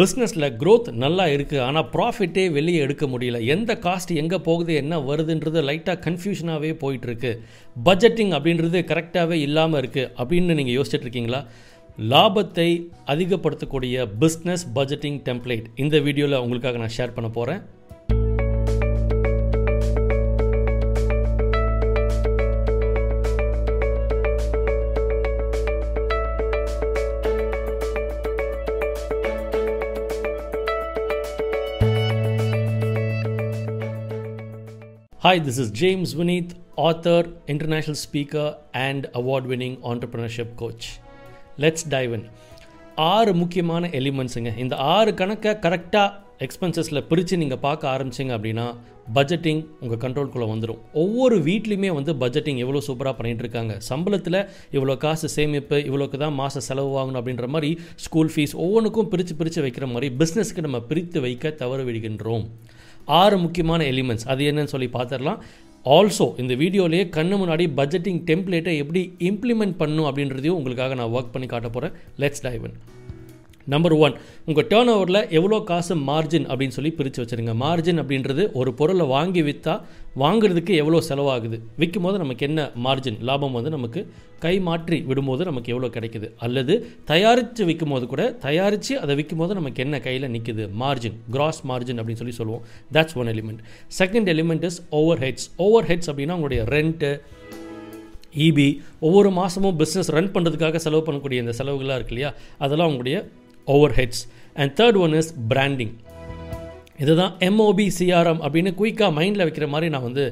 பிஸ்னஸில் க்ரோத் நல்லா இருக்குது ஆனால் ப்ராஃபிட்டே வெளியே எடுக்க முடியல. எந்த காஸ்ட் எங்கே போகுது என்ன வருதுன்றது லைட்டாக கன்ஃபியூஷனாகவே போயிட்டுருக்கு. பட்ஜெட்டிங் அப்படின்றது கரெக்டாகவே இல்லாமல் இருக்குது அப்படின்னு நீங்கள் யோசிச்சுட்டு இருக்கீங்களா? லாபத்தை அதிகப்படுத்தக்கூடிய பிஸ்னஸ் பட்ஜெட்டிங் டெம்ப்ளேட் இந்த வீடியோவில் உங்களுக்காக நான் ஷேர் பண்ண போகிறேன் Hi, this is James Vineeth author, international speaker, and award winning entrepreneurship coach. Let's dive in. ஆறு முக்கியமான எலிமெண்ட்ஸுங்க இந்த ஆறு கணக்கை கரெக்டாக எக்ஸ்பென்சஸில் பிரித்து நீங்கள் பார்க்க ஆரம்பிச்சிங்க அப்படின்னா பட்ஜெட்டிங் உங்கள் கண்ட்ரோல்குள்ளே வந்துடும் ஒவ்வொரு வீட்லேயுமே வந்து பட்ஜெட்டிங் எவ்வளோ சூப்பராக பண்ணிகிட்டு இருக்காங்க சம்பளத்தில் இவ்வளோ காசு சேமிப்பு இவ்வளோக்கு தான் மாத செலவு வாங்கணும் அப்படின்ற மாதிரி ஸ்கூல் ஃபீஸ் ஒவ்வொன்றுக்கும் பிரித்து பிரித்து வைக்கிற மாதிரி பிஸ்னஸ்க்கு நம்ம பிரித்து வைக்க தவறு விடுகின்றோம் ஆறு முக்கியமான எலிமெண்ட்ஸ் அது என்னன்னு சொல்லி பார்த்துடலாம். ஆல்சோ இந்த வீடியோலேயே கண்ணு முன்னாடி பட்ஜெட்டிங் டெம்ப்ளேட்டை எப்படி இம்ப்ளிமெண்ட் பண்ணும் அப்படின்றதையும் உங்களுக்காக நான் ஒர்க் பண்ணி காட்ட போகிறேன் let's dive in number one உங்கள் டேர்ன் ஓவரில் எவ்வளோ காசு மார்ஜின் அப்படின்னு சொல்லி பிரித்து வச்சுருங்க. மார்ஜின் அப்படின்றது ஒரு பொருளை வாங்கி விற்றா வாங்குறதுக்கு எவ்வளோ செலவாகுது? விற்கும் போது நமக்கு என்ன மார்ஜின் லாபம் வந்து நமக்கு கை மாற்றி விடும்போது நமக்கு எவ்வளோ கிடைக்குது? அல்லது தயாரித்து விற்கும் போது கூட தயாரித்து அதை விற்கும் போது நமக்கு என்ன கையில் நிற்குது மார்ஜின் கிராஸ் மார்ஜின் அப்படின்னு சொல்லி சொல்லுவோம். That's one element second element is overheads overheads அப்படின்னா உங்களுடைய ரெண்ட்டு இபி ஒவ்வொரு மாதமும் பிஸ்னஸ் ரன் பண்ணுறதுக்காக செலவு பண்ணக்கூடிய இந்த செலவுகளாக இருக்கு இல்லையா? அதெல்லாம் உங்களுடைய overheads and third one is branding இதுதான் எம்ஓபி சிஆர்எம் அப்படின்னு குயிக்காக மைண்டில் வைக்கிற மாதிரி நான் வந்து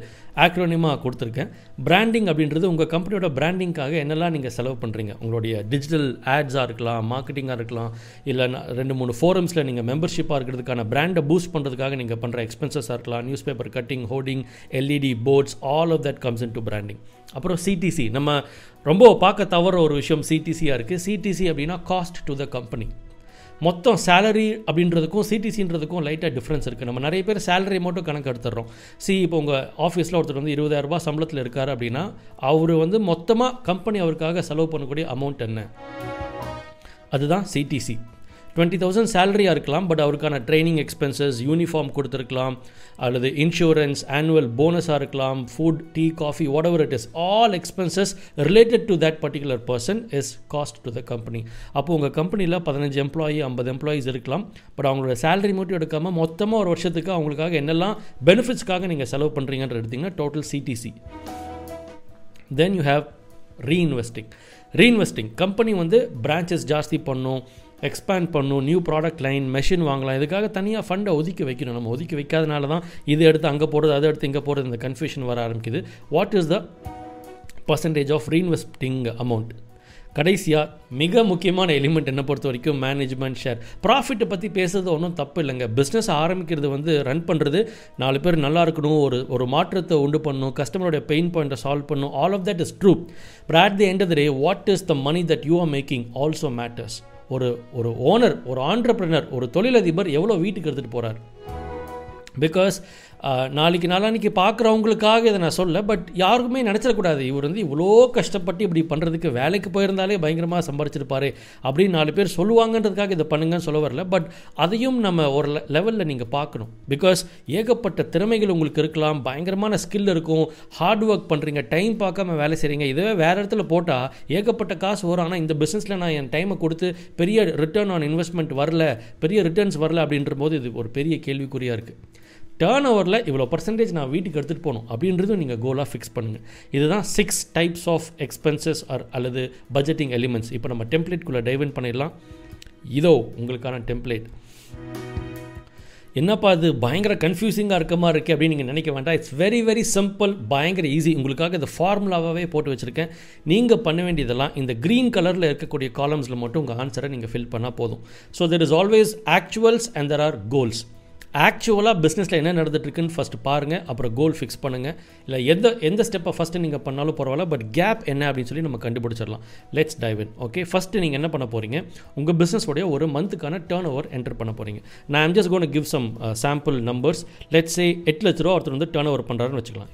ஆக்ரோனிமாக கொடுத்துருக்கேன். பிராண்டிங் அப்படின்றது உங்கள் கம்பெனியோட பிராண்டிங்காக என்னெல்லாம் நீங்கள் செலவு பண்ணுறீங்க உங்களுடைய டிஜிட்டல் ஆட்ஸாக இருக்கலாம் மார்க்கெட்டிங்காக இருக்கலாம் இல்லை ரெண்டு மூணு ஃபோரம்ஸில் நீங்கள் மெம்பர்ஷிப்பாக இருக்கிறதுக்கான பிராண்டை பூஸ்ட் பண்ணுறதுக்காக நீங்கள் பண்ணுற எக்ஸ்பென்சஸாக இருக்கலாம். Newspaper cutting hoarding LED boards all of that comes in to branding அப்புறம் சிடிசி நம்ம ரொம்ப பார்க்க தவற ஒரு விஷயம் சிடிசியாக இருக்குது சிடிசி அப்படின்னா காஸ்ட் டு த கம்பெனி மொத்தம் சேலரி அப்படின்றதுக்கும் சிடிசின்றதுக்கும் லைட்டாக டிஃப்ரென்ஸ் இருக்குது நம்ம நிறைய பேர் சேலரி மட்டும் கணக்கு எடுத்துடுறோம். சி இப்போ உங்கள் ஆஃபீஸில் ஒருத்தர் வந்து இருபதாயிரரூபா சம்பளத்தில் இருக்கார் அப்படின்னா அவர் வந்து மொத்தமாக கம்பெனி அவருக்காக செலவு பண்ணக்கூடிய அமௌண்ட் என்ன? அதுதான் சிடிசி டுவெண்ட்டி தௌசண்ட் சேலரியாக இருக்கலாம் பட் அவருக்கான ட்ரைனிங் எக்ஸ்பென்சஸ் யூனிஃபார்ம் கொடுத்துருக்கலாம் அல்லது இன்சூரன்ஸ் ஆனுவல் போனஸாக இருக்கலாம் food tea coffee whatever it is all expenses related to that particular person is cost to the company அப்போது உங்கள் கம்பெனியில் பதினஞ்சு எம்ப்ளாயி ஐம்பது எம்ப்ளாயீஸ் இருக்கலாம் பட் அவங்களோட சேலரி மட்டும் எடுக்காமல் மொத்தமாக ஒரு வருஷத்துக்கு அவங்களுக்காக என்னெல்லாம் பெனிஃபிட்ஸ்க்காக நீங்கள் செலவு பண்ணுறீங்கன்ற எடுத்திங்கன்னா total CTC then you have reinvesting reinvesting company வந்து பிரான்ச்சஸ் ஜாஸ்தி பண்ணும் எக்ஸ்பேண்ட் பண்ணும் நியூ ப்ராடக்ட் லைன் மெஷின் வாங்கலாம். இதுக்காக தனியாக ஃபண்டை ஒதுக்கி வைக்கணும். நம்ம ஒதுக்கி வைக்காதனால தான் இது எடுத்து அங்கே போகிறது அதை எடுத்து இங்கே போகிறது இந்த கன்ஃபியூஷன் வர ஆரம்பிக்குது. What is the percentage of reinvesting amount கடைசியாக மிக முக்கியமான எலிமெண்ட் என்ன பொறுத்த வரைக்கும் மேனேஜ்மெண்ட் ஷேர் ப்ராஃபிட்டை பற்றி பேசுறது ஒன்றும் தப்பு இல்லைங்க. பிஸ்னஸ் ஆரம்பிக்கிறது வந்து ரன் பண்ணுறது நாலு பேர் நல்லா இருக்கணும் ஒரு ஒரு மாற்றத்தை உண்டு பண்ணணும் கஸ்டமருடைய பெயின் பாயிண்ட்டை சால்வ் பண்ணணும் all of that is true but at the end of the day what is the money that you are making also matters ஒரு ஒரு ஓனர் ஒரு ஆண்டர்பிரினர் ஒரு தொழிலதிபர் எவ்வளோ வீட்டுக்கு எடுத்துகிட்டு போகிறார் பிகாஸ் நாளைக்கு நாளானிக்கு பார்க்குறவங்களுக்காக இதை நான் சொல்ல பட் யாருக்குமே நினச்சிடக்கூடாது. இவர் வந்து இவ்வளோ கஷ்டப்பட்டு இப்படி பண்ணுறதுக்கு வேலைக்கு போயிருந்தாலே பயங்கரமாக சம்பாரிச்சிருப்பாரு அப்படின்னு நாலு பேர் சொல்லுவாங்கன்றதுக்காக இதை பண்ணுங்கன்னு சொல்ல வரல. பட் அதையும் நம்ம ஒரு லெவலில் நீங்கள் பார்க்கணும். பிகாஸ் ஏகப்பட்ட திறமைகள் உங்களுக்கு இருக்கலாம் பயங்கரமான ஸ்கில் இருக்கும் ஹார்ட் ஒர்க் பண்ணுறீங்க டைம் பார்க்காம வேலை செய்கிறீங்க இதுவே வேறு இடத்துல போட்டால் ஏகப்பட்ட காசு வரும். ஆனால் இந்த பிஸ்னஸில் நான் என் டைமை கொடுத்து பெரிய ரிட்டர்ன் ஆன் இன்வெஸ்ட்மெண்ட் வரல பெரிய ரிட்டர்ன்ஸ் வரல அப்படின்ற போது இது ஒரு பெரிய கேள்விக்குறியாக இருக்குது டேர்ன் ஓவரில் இவ்வளோ பர்சன்டேஜ் நான் வீட்டுக்கு எடுத்துகிட்டு போகணும் அப்படின்றதும் நீங்கள் கோலாக ஃபிக்ஸ் பண்ணுங்கள் இதுதான் six types of expenses are அல்லது பட்ஜெட்டிங் எலிமெண்ட்ஸ் இப்போ நம்ம டெம்ப்ளேட்குள்ளே டைவன் பண்ணிடலாம். இதோ உங்களுக்கான டெம்ப்ளேட் என்னப்பா அது பயங்கர கன்ஃபியூசிங்காக இருக்க மாதிரி இருக்குது அப்படின்னு நீங்கள் நினைக்க வேண்டாம். இட்ஸ் வெரி வெரி சிம்பிள் பயங்கர ஈஸி உங்களுக்காக இந்த ஃபார்முலாவாகவே போட்டு வச்சுருக்கேன். நீங்கள் பண்ண வேண்டியதெல்லாம் இந்த க்ரீன் கலரில் இருக்கக்கூடிய காலம்ஸில் மட்டும் உங்கள் ஆன்சரை நீங்கள் ஃபில் பண்ணால் போதும். So there is always actuals and there are goals ஆக்சுவலாக பிஸ்னஸில் என்ன நடந்துட்டுருக்குன்னு ஃபஸ்ட்டு பாருங்கள் அப்புறம் கோல் ஃபிக்ஸ் பண்ணுங்கள் இல்லை எந்த எந்த ஸ்டெப்பை ஃபஸ்ட்டு நீங்கள் பண்ணாலும் பரவாயில்ல பட் கேப் என்ன அப்படின்னு சொல்லி நம்ம கண்டுபிடிச்சிடலாம். Let's dive in okay first நீங்கள் என்ன பண்ண போகிறீங்க உங்கள் பிஸ்னஸோடைய ஒரு மந்த்துக்கான டேர்ன் ஓவர் என்டர் பண்ண போகிறீங்க நான் I'm just gonna give some sample numbers let's say எட்டு லட்ச ரூபா ஒருத்தர் வந்து டேர்ன் ஓவர் பண்ணுறாருன்னு வச்சுக்கலாம்.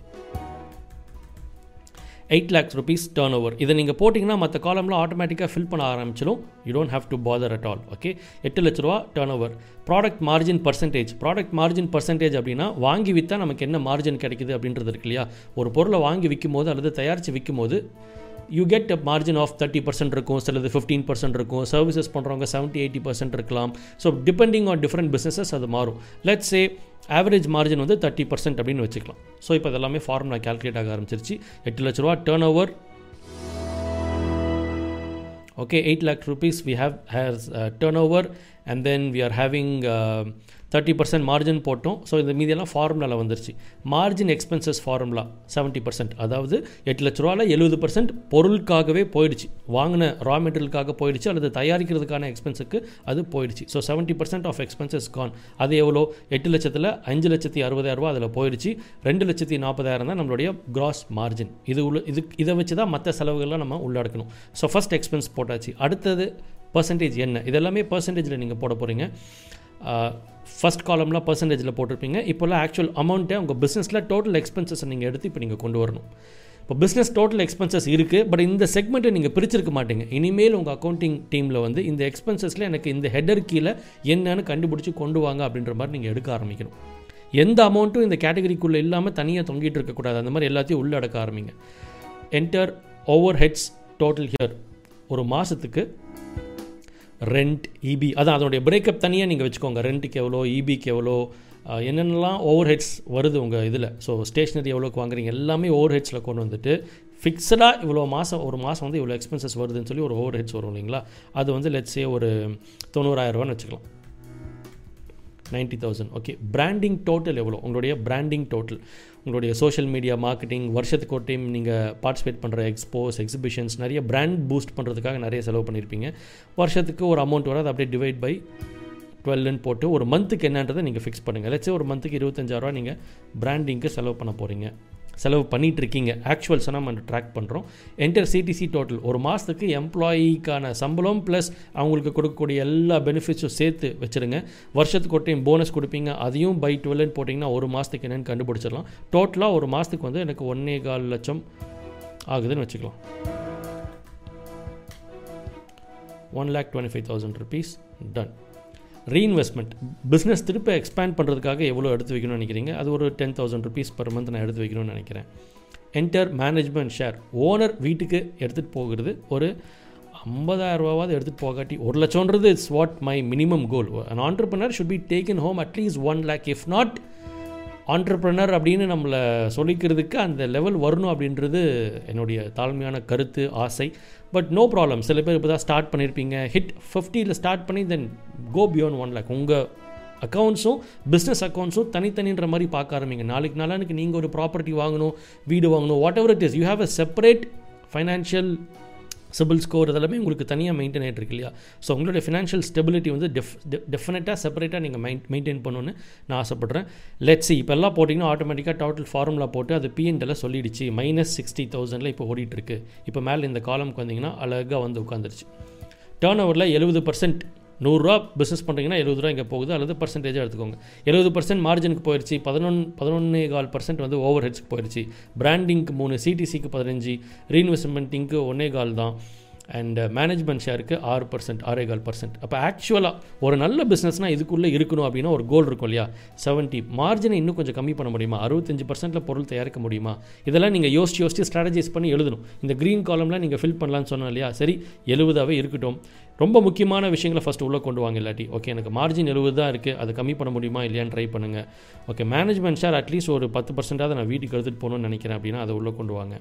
Eight lakhs rupees turnover இதை நீங்கள் போட்டிங்கன்னா மற்ற காலம்லாம் ஆட்டோமேட்டிக்காக ஃபில் பண்ண ஆரம்பிச்சிடும் you don't have to bother at all okay எட்டு லட்ச ரூபா turnover product margin percentage product margin percentage அப்படின்னா வாங்கி விற்றா நமக்கு என்ன மார்ஜின் கிடைக்குது அப்படின்றது இருக்கு இல்லையா? ஒரு பொருளை வாங்கி விற்கும் போது அல்லது தயாரித்து விற்கும் போது you get a margin of thirty percent இருக்கும் சிலது ஃபிஃப்டீன் பர்சன்ட் இருக்கும் சர்வீசஸ் பண்ணுறவங்க செவன்ட்டி எயிட்டி பர்சன்ட் இருக்கலாம். So depending on different businesses அது மாறும். லெட்ஸ் சே ஆவரேஜ் மார்ஜின் வந்து தேர்ட்டி பர்சன்ட் அப்படின்னு வச்சுக்கலாம். ஸோ இப்போ இதெல்லாமே ஃபார்முலா கேல்குலேட் ஆக ஆரம்பிச்சிருச்சு. எட்டு லட்ச ரூபா turnover okay 8 lakh rupees we have has uh, turnover and then we are having uh, thirty percent margin போட்டோம். ஸோ இந்த மீதியெல்லாம் ஃபார்முலாவில் வந்துருச்சு. Margin expenses formula seventy percent அதாவது எட்டு லட்ச ரூபாவில் எழுபது பர்சன்ட் பொருளுக்காகவே போயிடுச்சு. வாங்கின ரா மெட்டீரியலுக்காக போயிடுச்சு அல்லது தயாரிக்கிறதுக்கான எக்ஸ்பென்ஸுக்கு அது போயிடுச்சு. So seventy percent of expenses gone அது எவ்வளோ? எட்டு லட்சத்தில் அஞ்சு லட்சத்தி அறுபதாயிரரூபா அதில் போயிடுச்சு. ரெண்டு லட்சத்தி நாற்பதாயிரம் தான் நம்மளுடைய கிராஸ் மார்ஜின் இது உள்ள இது இதை வச்சு தான் மற்ற செலவுகள்லாம் நம்ம உள்ளடக்கணும். ஸோ ஃபஸ்ட் எக்ஸ்பென்ஸ் போட்டாச்சு. அடுத்தது பர்சன்டேஜ் என்ன? இதெல்லாமே பர்சன்டேஜில் நீங்கள் போட போகிறீங்க ஃபஸ்ட் காலம்லாம் பர்சன்டேஜில் போட்டிருப்பீங்க. இப்போல்லாம் ஆக்சுவல் அமௌண்ட்டை உங்கள் பிஸ்னஸில் டோட்டல் எக்ஸ்பென்சஸை நீங்கள் எடுத்து இப்போ நீங்கள் கொண்டு வரணும். இப்போ பிஸ்னஸ் டோட்டல் எக்ஸ்பென்சஸ் இருக்குது பட் இந்த செக்மெண்ட்டை நீங்கள் பிரிச்சிருக்க மாட்டீங்க. இனிமேல் உங்கள் அக்கௌண்டிங் டீமில் வந்து இந்த எக்ஸ்பென்சஸில் எனக்கு இந்த ஹெடர் கீழே என்னன்னு கண்டுபிடிச்சி கொண்டு வாங்க அப்படின்ற மாதிரி நீங்கள் எடுக்க ஆரம்பிக்கணும். எந்த அமௌண்ட்டும் இந்த கேட்டகரிக்குள்ளே இல்லாமல் தனியாக தொங்கிட்டு இருக்கக்கூடாது அந்த மாதிரி எல்லாத்தையும் உள்ளடக்க ஆரம்பிங்க. Enter overheads total here ஒரு மாதத்துக்கு ரெண்ட் இபி அதான் அதனுடைய பிரேக்கப் தனியாக நீங்கள் வச்சுக்கோங்க. ரெண்ட்டுக்கு எவ்வளோ இபிக்கு எவ்வளோ என்னென்னலாம் ஓவர் ஹெட்ஸ் வருது உங்கள் இதில். ஸோ ஸ்டேஷ்னரி எவ்வளோக்கு வாங்குறீங்க? எல்லாமே ஓவர் ஹெட்ஸில் கொண்டு வந்துட்டு ஃபிக்ஸடாக இவ்வளோ மாதம் ஒரு மாதம் வந்து இவ்வளோ எக்ஸ்பென்சஸ் வருதுன்னு சொல்லி ஒரு ஓவர் ஹெட்ஸ் வரும் இல்லைங்களா? அது வந்து லெட்ஸே ஒரு தொண்ணூறாயிரரூவான்னு வச்சுக்கலாம். Ninety thousand. Okay branding total எவ்வளோ உங்களுடைய பிராண்டிங் டோட்டல் உங்களுடைய சோஷியல் மீடியா மார்க்கெட்டிங் வருஷத்துக்கு ஒரு டைம் நீங்கள் பார்ட்டிசிபேட் பண்ணுற எக்ஸ்போஸ் எக்ஸிபிஷன்ஸ் நிறைய பிராண்ட் பூஸ்ட் பண்ணுறதுக்காக நிறைய செலவு பண்ணியிருப்பீங்க வருஷத்துக்கு ஒரு அமௌண்ட் வர அதை அப்படியே டிவைட் பை டுவெல்னு போட்டு ஒரு மந்த்துக்கு என்னன்றதை நீங்கள் ஃபிக்ஸ் பண்ணுங்கள் லட்சம் ஒரு மந்த்துக்கு இருபத்தஞ்சாயிரரூவா நீங்கள் பிராண்டிங்க்கு செலவு பண்ண போகிறீங்க செலவு பண்ணிகிட்ருக்கீங்க ஆக்சுவல்ஸை நம்ம ட்ராக் பண்ணுறோம் என்டர் சிடிசி டோட்டல் ஒரு மாதத்துக்கு எம்ப்ளாயிக்கான சம்பளம் ப்ளஸ் அவங்களுக்கு கொடுக்கக்கூடிய எல்லா பெனிஃபிட்ஸும் சேர்த்து வச்சுருங்க. வருஷத்துக்கு ஒரு டைம் போனஸ் கொடுப்பீங்க. அதையும் பை டுவெல்னு போட்டிங்கன்னா ஒரு மாதத்துக்கு என்னென்னு கண்டுபிடிச்சிடலாம். டோட்டலாக ஒரு மாதத்துக்கு வந்து எனக்கு ஒன்றே கால் லட்சம் ஆகுதுன்னு வச்சுக்கலாம். One lakh twenty five thousand rupees then reinvestment business திருப்ப எக்ஸ்பேண்ட் பண்ணுறதுக்காக எவ்வளோ எடுத்து வைக்கணும்னு நினைக்கிறீங்க? அது ஒரு ten thousand rupees per month நான் எடுத்து வைக்கணும்னு நினைக்கிறேன். என்டர் மேனேஜ்மெண்ட் ஷேர் ஓனர் வீட்டுக்கு எடுத்துகிட்டு போகிறது ஒரு ஐம்பதாயிரரூபாவது எடுத்துகிட்டு போகாட்டி ஒரு லட்சம்ன்றது it's what my minimum goal an entrepreneur should be taken home at least one lakh if not entrepreneur அப்படின்னு நம்மளை சொல்லிக்கிறதுக்கு அந்த லெவல் வரணும் அப்படின்றது என்னுடைய தாழ்மையான கருத்து ஆசை. பட் நோ ப்ராப்ளம் சில பேர் இப்போ தான் ஸ்டார்ட் பண்ணியிருப்பீங்க ஹிட் ஃபிஃப்டியில் ஸ்டார்ட் பண்ணி then go beyond one lakh உங்கள் அக்கௌண்ட்ஸும் பிஸ்னஸ் அக்கௌண்ட்ஸும் தனித்தனின்ற மாதிரி பார்க்க ஆரம்பிங்க. நாளைக்கு நாளானுக்கு நீங்கள் ஒரு ப்ராப்பர்ட்டி வாங்கணும் வீடு வாங்கணும் whatever it is you have a separate financial CIBIL score இதெல்லாமே உங்களுக்கு தனியாக மெயின்டைன் ஆகிட்டு இருக்கு இல்லையா? ஸோ உங்களுடைய ஃபினான்ஷியல் ஸ்டெபிலிட்டி வந்து டெஃப் டெஃபினட்டாக செப்பரேட்டாக நீங்கள் மெயின் மெயின்டைன் பண்ணணுன்னு நான் ஆசைப்பட்றேன். லெட்ஸ் இப்போ எல்லாம் போட்டிங்கன்னா ஆட்டோமேட்டிக்காக டோட்டல் ஃபார்முலா போட்டு அது பிஎன்டில் சொல்லிடுச்சு. மைனஸ் சிக்ஸ்டி தௌசண்டில் இப்போ ஓடிட்டுருக்கு. இப்போ மேலே இந்த காலம்க்கு வந்தீங்கன்னா அழகாக வந்து உட்காந்துருச்சு டேர்ன் ஓவரில் எழுபது பர்சன்ட் நூறுரூவா பிஸ்னஸ் பண்ணுறீங்கன்னா எழுபது ரூபா இங்கே போகுது. அல்லது பர்சன்டேஜாக எடுத்துக்கோங்க. எழுபது பர்சன்ட் மார்ஜினுக்கு போயிடுச்சு பதினொன்று பதினொன்று கால் பர்சன்ட் வந்து ஓவர் ஹெட்ஸ்க்கு போயிடுச்சு பிராண்டிங்க்கு மூணு சிடிசிக்கு பதினஞ்சு ரீஇன்வெஸ்ட்மெண்ட்டிங்க்கு ஒன்றே கால் தான். அண்ட் மேனேஜ்மெண்ட் ஷேருக்கு ஆறு பர்சன்ட் ஆறே கால் பர்சன்ட் அப்போ ஆக்சுவலாக ஒரு நல்ல பிஸ்னஸ்னால் இதுக்குள்ளே இருக்கணும் அப்படின்னா ஒரு கோல் இருக்கும் இல்லையா? செவன்ட்டி மார்ஜினை இன்னும் கொஞ்சம் கம்மி பண்ண முடியுமா? அறுபத்தஞ்சு பர்சன்ட்டில் பொருள் தயாரிக்க முடியுமா? இதெல்லாம் நீங்கள் யோசிச்சு யோசிச்சு ஸ்ட்ராட்டஜைஸ் பண்ணி எழுதணும். இந்த க்ரீன் காலம்லாம் நீங்கள் ஃபில் பண்ணலான்னு சொன்னோம் இல்லையா? சரி எழுபதாகவே இருக்கட்டும். ரொம்ப முக்கியமான விஷயங்களை ஃபஸ்ட்டு உள்ளே கொண்டு வாங்க இல்லாட்டி. ஓகே எனக்கு மார்ஜின் எழுபது தான் இருக்குது அதை கம்மி பண்ண முடியுமா இல்லையான்னு ட்ரை பண்ணுங்கள் ஓகே மேனேஜ்மெண்ட் ஷேர் அட்லீஸ்ட் ஒரு பத்து பர்சன்டாவது நான் வீட்டுக்கு எடுத்துகிட்டு போகணும்னு நினைக்கிறேன் அப்படின்னா அதை உள்ளே கொண்டு வாங்க.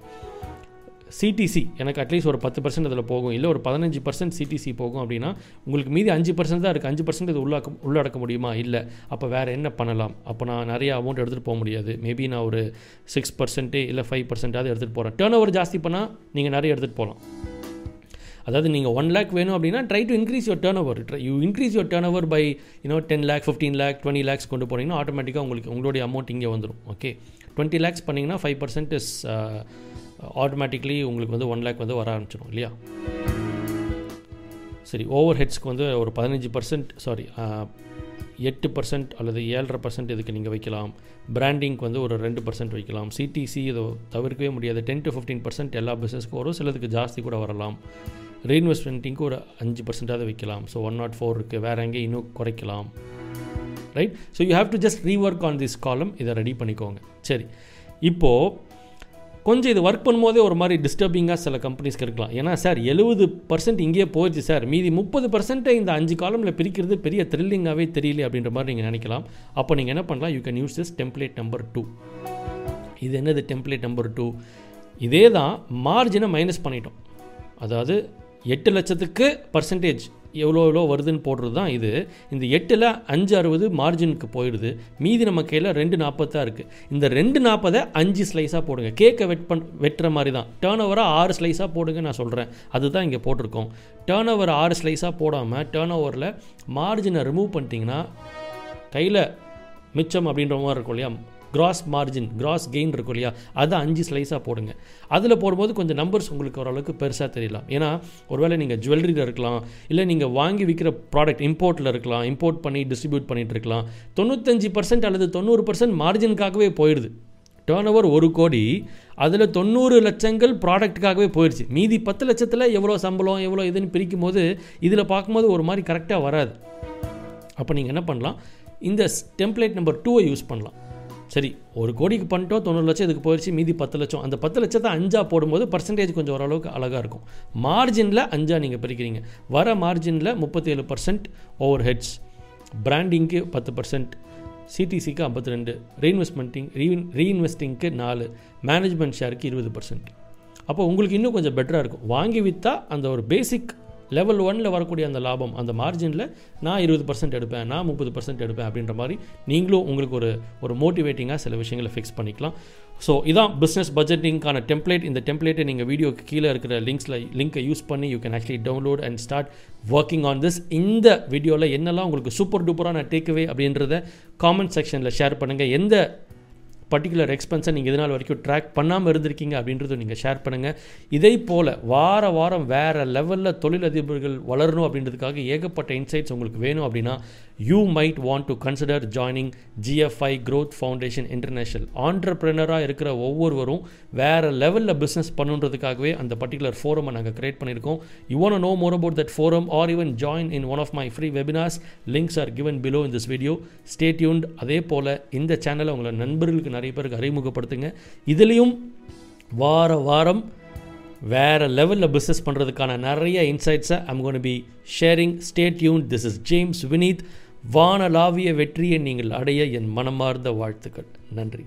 சிடிசி எனக்கு அட்லீஸ்ட் ஒரு பத்து பர்சன்ட் அதில் போகும். இல்லை ஒரு பதினஞ்சு பர்சன்ட் சிடிசி போகும் அப்படின்னா உங்களுக்கு மீதி அஞ்சு பர்சன்ட் தான் இருக்குது அஞ்சு பர்சன்ட் இது உள்ளாக்க உள்ளடக்க முடியுமா? இல்லை. அப்போ வேறு என்ன பண்ணலாம்? அப்போ நான் நிறைய அமௌண்ட் எடுத்துகிட்டு போக முடியாது. மேபி நான் ஒரு சிக்ஸ் பர்சன்ட்டு இல்லை ஃபைவ் பர்சன்ட்டாவது எடுத்துகிட்டு போகிறேன் டேர்ன் ஓவர் ஜாஸ்தி பண்ணால் நீங்கள் நிறைய எடுத்துகிட்டு போகலாம் அதாவது நீங்கள் ஒன் லேக் வேணும் அப்படின்னா try to increase your turnover you increase your turnover by you know ten lakh fifteen lakh twenty lakhs கொண்டு போனீங்கன்னா ஆட்டோமேட்டிக்காக உங்களுக்கு உங்களுடைய அமௌண்ட் இங்கே வந்துடும் ஓகே டுவெண்ட்டி லேக்ஸ் பண்ணிங்கன்னா ஃபைவ் பர்சன்ட் இஸ் ஆட்டோமேட்டிக்லி உங்களுக்கு வந்து ஒன் லேக் வந்து வர ஆரம்பிச்சிடும் இல்லையா? சரி ஓவர் ஹெட்ஸ்க்கு வந்து ஒரு பதினஞ்சு பர்சன்ட் சாரி எட்டு பர்சன்ட் அல்லது ஏழரை பர்சன்ட் இதுக்கு நீங்கள் வைக்கலாம். பிராண்டிங்க்கு வந்து ஒரு ரெண்டு பர்சன்ட் வைக்கலாம். சிடிசி இதோ தவிர்க்கவே முடியாது. டென் டு ஃபிஃப்டீன் பர்சன்ட் எல்லா பிஸ்னஸ்க்கும் வரும். சிலதுக்கு ஜாஸ்தி கூட வரலாம். ரீஇன்வெஸ்ட்மெண்ட்டிங்க்கு ஒரு அஞ்சு பர்சன்டாவது வைக்கலாம். So one naught oh four இருக்குது வேறு எங்கேயும் இன்னும் குறைக்கலாம். Right so you have to just rework on this column இதை ரெடி பண்ணிக்கோங்க. சரி. இப்போது கொஞ்சம் இது ஒர்க் பண்ணும்போதே ஒரு மாதிரி டிஸ்டர்பிங்காக சில கம்பெனிஸ்க்கு இருக்கலாம். ஏன்னா சார் எழுபது பர்சன்ட் இங்கேயே போயிடுச்சு சார் மீதி முப்பது பர்சன்ட்டை இந்த அஞ்சு காலமில் பிரிக்கிறது பெரிய த்ரில்லிங்காகவே தெரியல அப்படின்ற மாதிரி நீங்கள் நினைக்கலாம். அப்போ நீங்கள் என்ன பண்ணலாம்? You can use this template number two இது என்னது டெம்ப்ளேட் நம்பர் டூ இதே தான் மார்ஜினை மைனஸ் பண்ணிட்டோம். அதாவது எட்டு லட்சத்துக்கு பர்சன்டேஜ் எவ்வளோ எவ்வளோ வருதுன்னு போடுறது தான் இது. இந்த எட்டில் அஞ்சு அறுபது மார்ஜினுக்கு போயிடுது. மீதி நம்ம கையில் ரெண்டு நாற்பது தான் இருக்குது இந்த ரெண்டு நாற்பதை அஞ்சு ஸ்லைஸாக போடுங்க. கேக்கை வெட் பண் வெட்டுற மாதிரி தான். டேர்ன் ஓவராக ஆறு ஸ்லைஸாக போடுங்க நான் சொல்கிறேன் அதுதான் இங்கே போட்டிருக்கோம். டேர்ன் ஓவர் ஆறு ஸ்லைஸாக போடாமல் டேர்ன் ஓவரில் மார்ஜினை ரிமூவ் பண்ணிட்டீங்கன்னா கையில் மிச்சம் அப்படின்ற மாதிரி இருக்கும் இல்லையா? கிராஸ் மார்ஜின் கிராஸ் கெயின் இருக்கும் இல்லையா? அதை அஞ்சு ஸ்லைஸாக போடுங்க. அதில் போடும்போது கொஞ்சம் நம்பர்ஸ் உங்களுக்கு ஓரளவுக்கு பெருசாக தெரியலாம். ஏன்னா ஒருவேளை நீங்கள் ஜுவல்லரியில் இருக்கலாம் இல்லை நீங்கள் வாங்கி விற்கிற ப்ராடக்ட் இம்போர்ட்டில் இருக்கலாம் இம்போர்ட் பண்ணி டிஸ்ட்ரிபியூட் பண்ணிகிட்டு இருக்கலாம். தொண்ணூத்தஞ்சு பர்சன்ட் அல்லது தொண்ணூறு பர்சன்ட் மார்ஜினுக்காகவே போயிடுது டேர்ன் ஓவர் ஒரு கோடி அதில் தொண்ணூறு லட்சங்கள் ப்ராடக்ட்டுக்காகவே போயிடுச்சு மீதி பத்து லட்சத்தில் எவ்வளோ சம்பளம் எவ்வளோ இதுன்னு பிரிக்கும் போது இதில் பார்க்கும்போது ஒரு மாதிரி கரெக்டாக வராது. அப்போ நீங்கள் என்ன பண்ணலாம்? இந்த டெம்ப்ளேட் நம்பர் டூவை யூஸ் பண்ணலாம். சரி ஒரு கோடிக்கு பண்ணிட்டோம் தொண்ணூறு லட்சம் இதுக்கு போயிடுச்சு மீதி பத்து லட்சம். அந்த பத்து லட்சத்தை அஞ்சா போடும்போது பர்சன்டேஜ் கொஞ்சம் ஓரளவுக்கு அழகாக இருக்கும். மார்ஜினில் அஞ்சாக நீங்கள் பிரிக்கிறீங்க. வர மார்ஜினில் முப்பத்தேழு பர்சன்ட் ஓவர் ஹெட்ஸ் பிராண்டிங்க்கு பத்து பர்சன்ட் சிடிசிக்கு ஐம்பத்தி ரெண்டு ரீஇன்வெஸ்ட்மெண்ட்டிங் ரீ ரீஇன்வெஸ்டிங்க்கு நாலு. மேனேஜ்மெண்ட் ஷேருக்கு இருபது பர்சன்ட் அப்போ உங்களுக்கு இன்னும் கொஞ்சம் பெட்டராக இருக்கும். வாங்கி விற்றா அந்த ஒரு பேசிக் லெவல் ஒனில் வரக்கூடிய அந்த லாபம் அந்த மார்ஜினில் நான் இருபது பர்சன்ட் எடுப்பேன் நான் முப்பது பர்சன்ட் எடுப்பேன் அப்படின்ற மாதிரி நீங்களும் உங்களுக்கு ஒரு ஒரு மோட்டிவேட்டிங்காக சில விஷயங்களை ஃபிக்ஸ் பண்ணிக்கலாம். ஸோ இதான் பிஸ்னஸ் பட்ஜெட்டிங்கான டெம்ப்ளேட் இந்த டெம்ப்ளேட்டை நீங்கள் வீடியோக்கு கீழே இருக்கிற லிங்க்ஸில் லிங்க்கை யூஸ் பண்ணி you can actually download and start working on this இந்த வீடியோவில் என்னெல்லாம் உங்களுக்கு சூப்பர் டூப்பராக நான் டேக்அவே அப்படின்றத காமெண்ட் செக்ஷனில் ஷேர் பண்ணுங்கள் எந்த பர்டிகுலர் எக்ஸ்பென்ஸை நீங்கள் இதனால் வரைக்கும் ட்ராக் பண்ணாமல் இருந்திருக்கீங்க அப்படின்றத நீங்கள் ஷேர் பண்ணுங்கள் இதே போல் வார வாரம் வேறு லெவலில் தொழிலதிபர்கள் வளரணும் அப்படின்றதுக்காக ஏகப்பட்ட இன்சைட்ஸ் உங்களுக்கு வேணும் அப்படின்னா you might want to consider joining GFI growth foundation international ஆண்டர்பிரினராக இருக்கிற ஒவ்வொருவரும் வேறு லெவலில் பிஸ்னஸ் பண்ணுன்றதுக்காகவே அந்த பர்டிகுலர் ஃபோரமை நாங்கள் க்ரியேட் பண்ணியிருக்கோம். You want know more about that forum or even join in one of my free webinars links are given below in this video stay tuned அதே போல் இந்த சேனலை உங்களை நண்பர்களுக்கு நிறைய பேருக்கு அறிமுகப்படுத்துங்க. இதுலேயும் வார வாரம் வேறு லெவலில் பிஸ்னஸ் பண்ணுறதுக்கான நிறைய இன்சைட்ஸை I'm gonna be sharing stay Yoon this is James Vineeth வானலாவிய வெற்றியை நீங்கள் அடைய என் மனமார்ந்த வாழ்த்துக்கள். நன்றி.